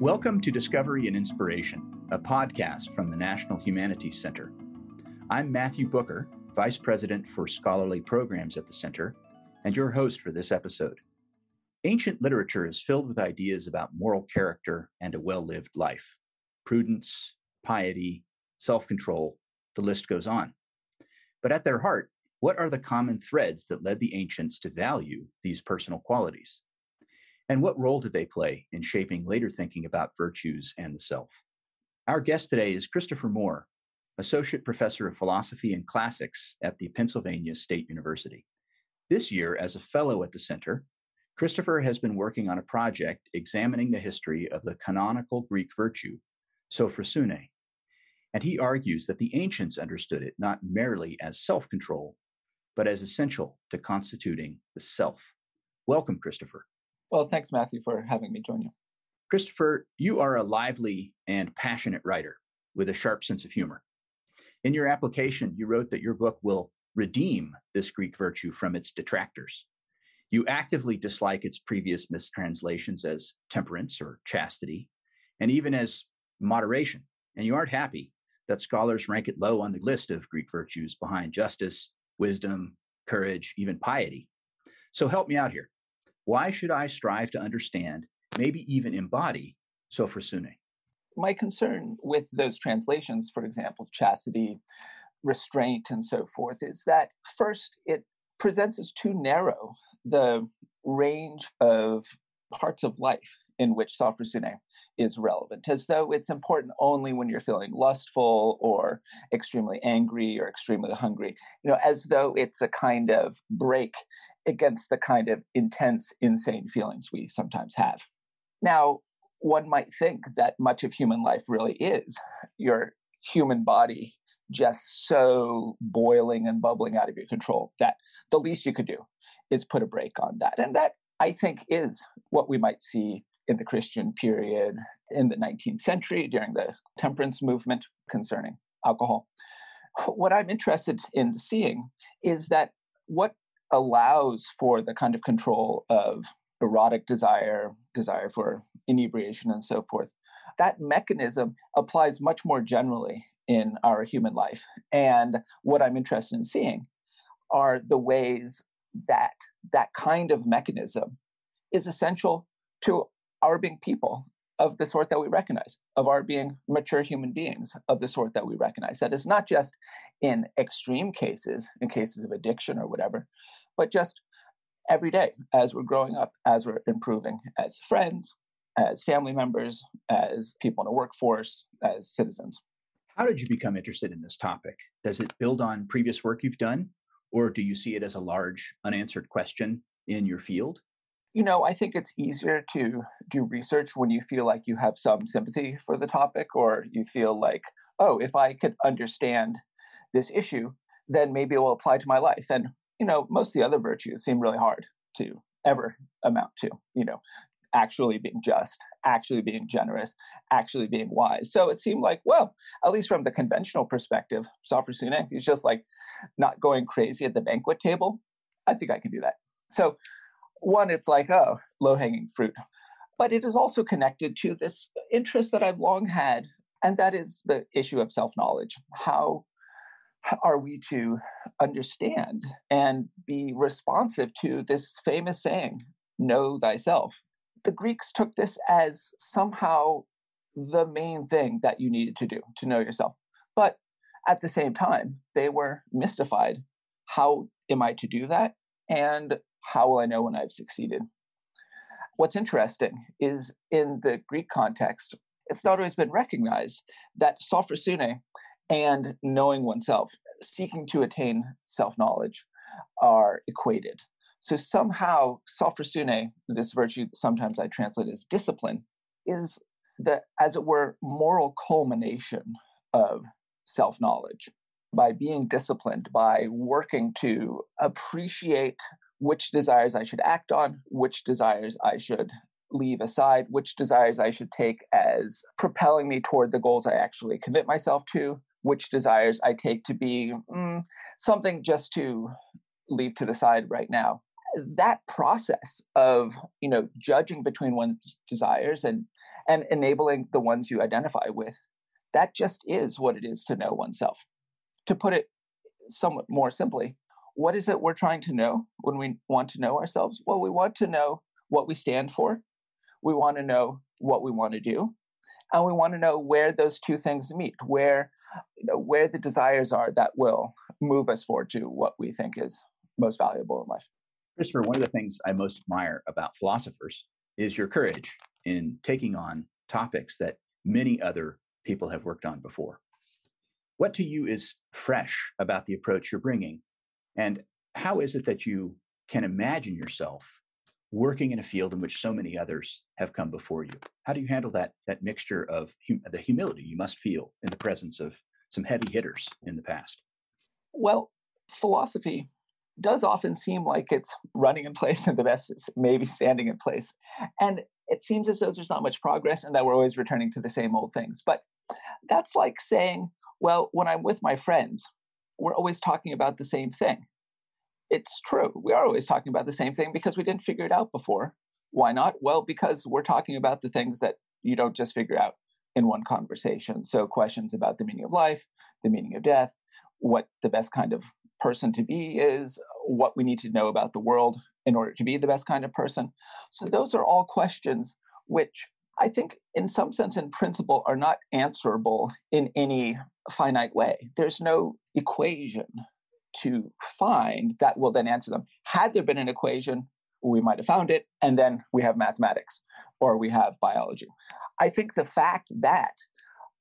Welcome to Discovery and Inspiration, a podcast from the National Humanities Center. I'm Matthew Booker, Vice President for Scholarly Programs at the Center, and your host for this episode. Ancient literature is filled with ideas about moral character and a well lived life prudence, piety, self control, the list goes on. But at their heart, what are the common threads that led the ancients to value these personal qualities? And what role did they play in shaping later thinking about virtues and the self? Our guest today is Christopher Moore, Associate Professor of Philosophy and Classics at the Pennsylvania State University. This year, as a fellow at the center, Christopher has been working on a project examining the history of the canonical Greek virtue, sophrosune. And he argues that the ancients understood it not merely as self control, but as essential to constituting the self. Welcome, Christopher. Well, thanks, Matthew, for having me join you. Christopher, you are a lively and passionate writer with a sharp sense of humor. In your application, you wrote that your book will redeem this Greek virtue from its detractors. You actively dislike its previous mistranslations as temperance or chastity, and even as moderation. And you aren't happy that scholars rank it low on the list of Greek virtues behind justice, wisdom, courage, even piety. So help me out here. Why should I strive to understand, maybe even embody, sophrosune? My concern with those translations, for example, chastity, restraint, and so forth, is that first it presents as too narrow the range of parts of life in which sophrosune is relevant, as though it's important only when you're feeling lustful or extremely angry or extremely hungry, you know, as though it's a kind of brake against the kind of intense, insane feelings we sometimes have. Now, one might think that much of human life really is your human body just so boiling and bubbling out of your control that the least you could do is put a brake on that. And that, I think, is what we might see in the Christian period in the 19th century during the temperance movement concerning alcohol. What I'm interested in seeing is that what allows for the kind of control of erotic desire, desire for inebriation, and so forth. That mechanism applies much more generally in our human life. And what I'm interested in seeing are the ways that that kind of mechanism is essential to our being people of the sort that we recognize, of our being mature human beings of the sort that we recognize. That is not just in extreme cases, in cases of addiction or whatever, but just every day as we're growing up, as we're improving as friends, as family members, as people in a workforce, as citizens. How did you become interested in this topic? Does it build on previous work you've done, or do you see it as a large unanswered question in your field? You know, I think it's easier to do research when you feel like you have some sympathy for the topic, or you feel like, oh, if I could understand this issue, then maybe it will apply to my life. And you know, most of the other virtues seem really hard to ever amount to, you know, actually being just, actually being generous, actually being wise. So it seemed like, well, at least from the conventional perspective, sophrosune is just like not going crazy at the banquet table. I think I can do that. So one, it's like, oh, low hanging fruit. But it is also connected to this interest that I've long had, and that is the issue of self knowledge. How are we to understand and be responsive to this famous saying, know thyself? The Greeks took this as somehow the main thing that you needed to do to know yourself. But at the same time, they were mystified. How am I to do that? And how will I know when I've succeeded? What's interesting is in the Greek context, it's not always been recognized that sophrosune and knowing oneself, seeking to attain self knowledge, are equated. So somehow, sophrosune, this virtue sometimes I translate as discipline, is the, as it were, moral culmination of self knowledge. By being disciplined, by working to appreciate which desires I should act on, which desires I should leave aside, which desires I should take as propelling me toward the goals I actually commit myself to, which desires I take to be mm, something just to leave to the side right now. That process of you know judging between one's desires and and enabling the ones you identify with. That just is what it is to know oneself. To put it somewhat more simply, what is it we're trying to know when we want to know ourselves? Well, we want to know what we stand for, we want to know what we want to do, and we want to know where those two things meet, where you know, where the desires are that will move us forward to what we think is most valuable in life. Christopher, one of the things I most admire about philosophers is your courage in taking on topics that many other people have worked on before. What to you is fresh about the approach you're bringing? And how is it that you can imagine yourself working in a field in which so many others have come before you? How do you handle that, that mixture of hum- the humility you must feel in the presence of some heavy hitters in the past? Well, philosophy does often seem like it's running in place and the best is maybe standing in place. And it seems as though there's not much progress and that we're always returning to the same old things. But that's like saying, well, when I'm with my friends, we're always talking about the same thing. It's true. We are always talking about the same thing because we didn't figure it out before. Why not? Well, because we're talking about the things that you don't just figure out in one conversation. So, questions about the meaning of life, the meaning of death, what the best kind of person to be is, what we need to know about the world in order to be the best kind of person. So, those are all questions which I think, in some sense, in principle, are not answerable in any finite way. There's no equation to find that will then answer them. Had there been an equation, we might have found it, and then we have mathematics or we have biology. I think the fact that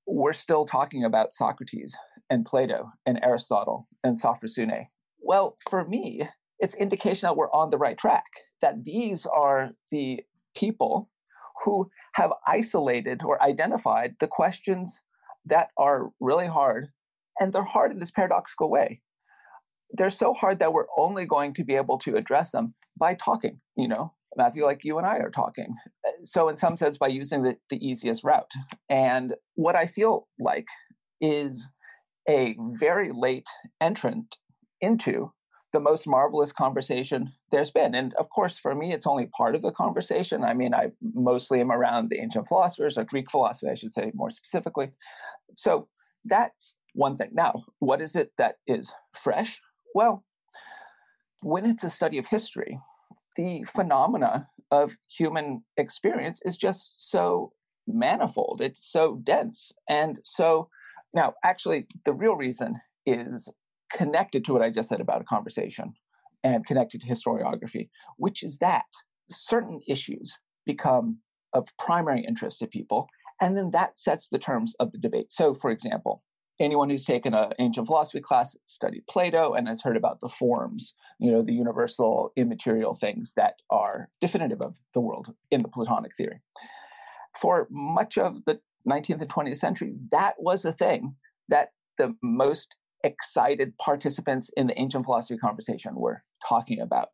we're still talking about Socrates and Plato and Aristotle and Sophrosune, well, for me, it's indication that we're on the right track, that these are the people who have isolated or identified the questions that are really hard. And they're hard in this paradoxical way. They're so hard that we're only going to be able to address them by talking, you know, Matthew, like you and I are talking. So, in some sense, by using the, the easiest route. And what I feel like is a very late entrant into the most marvelous conversation there's been. And of course, for me, it's only part of the conversation. I mean, I mostly am around the ancient philosophers, or Greek philosophy, I should say more specifically. So that's one thing. Now, what is it that is fresh? Well, when it's a study of history, the phenomena of human experience is just so manifold, it's so dense. And so now, actually, the real reason is connected to what I just said about a conversation and connected to historiography, which is that certain issues become of primary interest to people, and then that sets the terms of the debate. So, for example, anyone who's taken an ancient philosophy class studied plato and has heard about the forms you know the universal immaterial things that are definitive of the world in the platonic theory for much of the 19th and 20th century that was a thing that the most excited participants in the ancient philosophy conversation were talking about.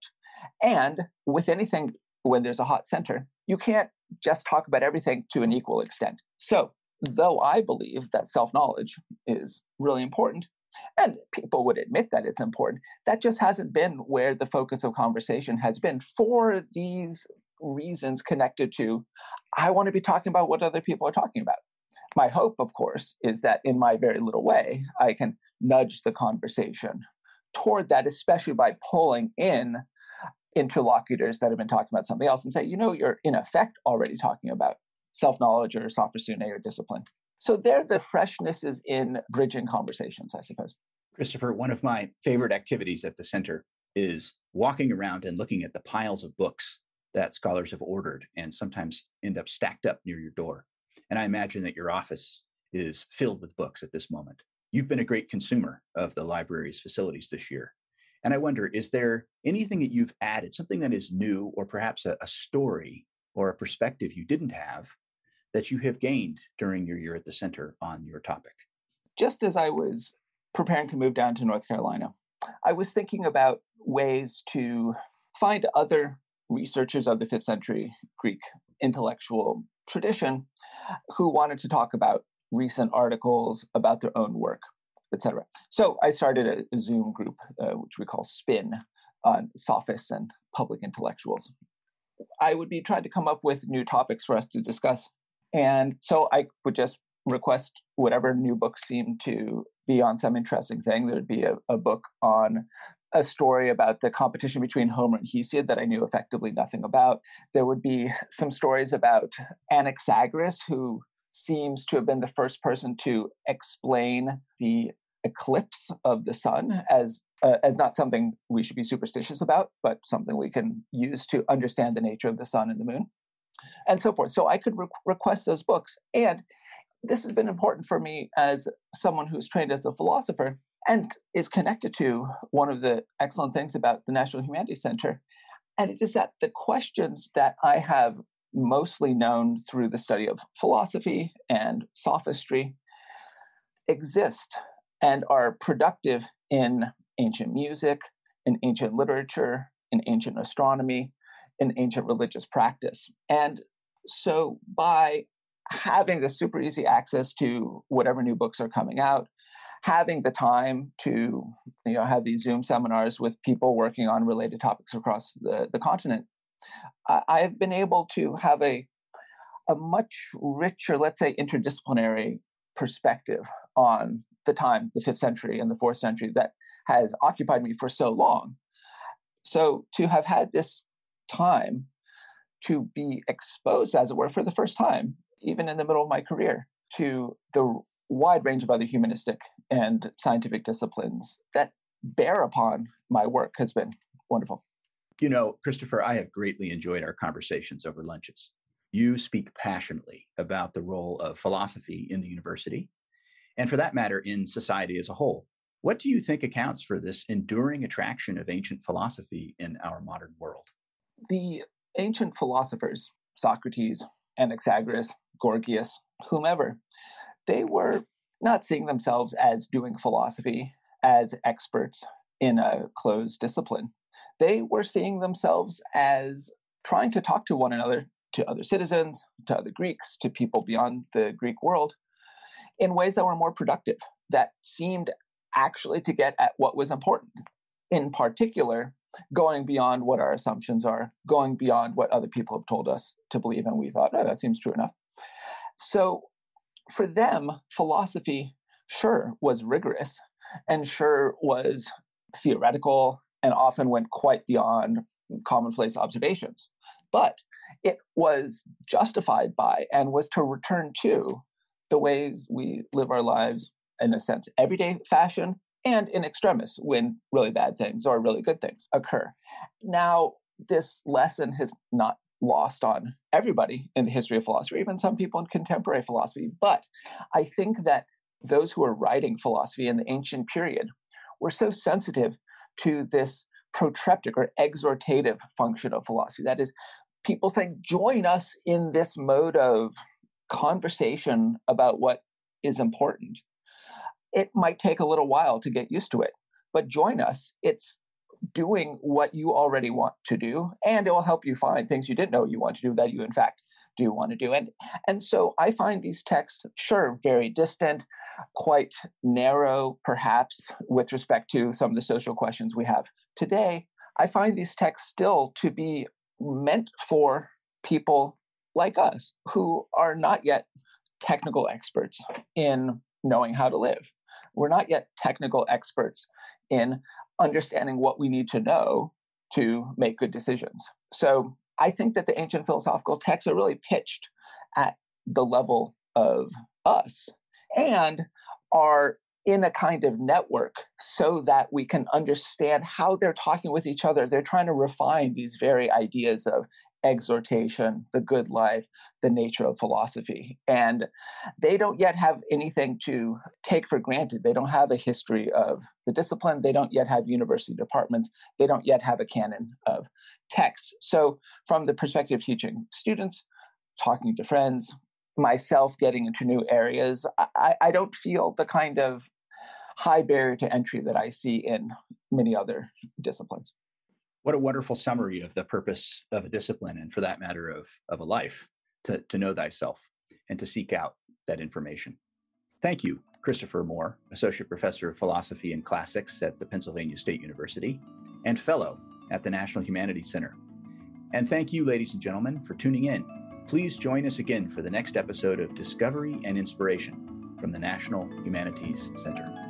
And with anything, when there's a hot center, you can't just talk about everything to an equal extent. So, though I believe that self knowledge is really important, and people would admit that it's important, that just hasn't been where the focus of conversation has been for these reasons connected to I want to be talking about what other people are talking about. My hope, of course, is that in my very little way, I can nudge the conversation toward that, especially by pulling in interlocutors that have been talking about something else and say, you know, you're in effect already talking about self knowledge or sophrosune or discipline. So there, the freshness is in bridging conversations, I suppose. Christopher, one of my favorite activities at the center is walking around and looking at the piles of books that scholars have ordered and sometimes end up stacked up near your door. And I imagine that your office is filled with books at this moment. You've been a great consumer of the library's facilities this year. And I wonder, is there anything that you've added, something that is new, or perhaps a, a story or a perspective you didn't have that you have gained during your year at the center on your topic? Just as I was preparing to move down to North Carolina, I was thinking about ways to find other researchers of the fifth century Greek intellectual tradition who wanted to talk about recent articles about their own work, etc. So I started a, Zoom group, uh, which we call SPIN, on sophists and public intellectuals. I would be trying to come up with new topics for us to discuss. And so I would just request whatever new book seemed to be on some interesting thing. There would be a, a book on a story about the competition between Homer and Hesiod that I knew effectively nothing about. There would be some stories about Anaxagoras, who seems to have been the first person to explain the eclipse of the sun as uh, as not something we should be superstitious about, but something we can use to understand the nature of the sun and the moon, and so forth. So I could re- request those books, and this has been important for me as someone who's trained as a philosopher and is connected to one of the excellent things about the National Humanities Center. And it is that the questions that I have mostly known through the study of philosophy and sophistry exist and are productive in ancient music, in ancient literature, in ancient astronomy, in ancient religious practice. And so by having the super easy access to whatever new books are coming out, having the time to you know have these Zoom seminars with people working on related topics across the, the continent, I've been able to have a a much richer, let's say, interdisciplinary perspective on the time, the fifth century and the fourth century, that has occupied me for so long. So to have had this time to be exposed, as it were, for the first time, even in the middle of my career, to the wide range of other humanistic and scientific disciplines that bear upon my work has been wonderful. You know, Christopher, I have greatly enjoyed our conversations over lunches. You speak passionately about the role of philosophy in the university, and for that matter, in society as a whole. What do you think accounts for this enduring attraction of ancient philosophy in our modern world? The ancient philosophers, Socrates, Anaxagoras, Gorgias, whomever, they were not seeing themselves as doing philosophy as experts in a closed discipline. They were seeing themselves as trying to talk to one another, to other citizens, to other Greeks, to people beyond the Greek world, in ways that were more productive, that seemed actually to get at what was important. In particular, going beyond what our assumptions are, going beyond what other people have told us to believe, and we thought, oh, that seems true enough. So for them, philosophy sure was rigorous and sure was theoretical and often went quite beyond commonplace observations. But it was justified by and was to return to the ways we live our lives in a sense, everyday fashion and in extremis when really bad things or really good things occur. Now, this lesson has not lost on everybody in the history of philosophy, even some people in contemporary philosophy. But I think that those who are writing philosophy in the ancient period were so sensitive to this protreptic or exhortative function of philosophy. That is, people saying, join us in this mode of conversation about what is important. It might take a little while to get used to it, but join us. It's doing what you already want to do and it will help you find things you didn't know you want to do that you in fact do want to do. And and so i find these texts sure very distant quite narrow perhaps with respect to some of the social questions we have today. I find these texts still to be meant for people like us who are not yet technical experts in knowing how to live we're not yet technical experts in understanding what we need to know to make good decisions. So I think that the ancient philosophical texts are really pitched at the level of us and are in a kind of network so that we can understand how they're talking with each other. They're trying to refine these very ideas of exhortation, the good life, the nature of philosophy. And they don't yet have anything to take for granted. They don't have a history of the discipline. They don't yet have university departments. They don't yet have a canon of texts. So, from the perspective of teaching students, talking to friends, myself getting into new areas, I, I don't feel the kind of high barrier to entry that I see in many other disciplines what a wonderful summary of the purpose of a discipline and for that matter of, of a life to, to know thyself and to seek out that information. Thank you christopher moore associate professor of philosophy and classics at the pennsylvania state university and fellow at the national humanities center. And thank you ladies and gentlemen for tuning in. Please join us again for the next episode of Discovery and Inspiration from the National Humanities Center.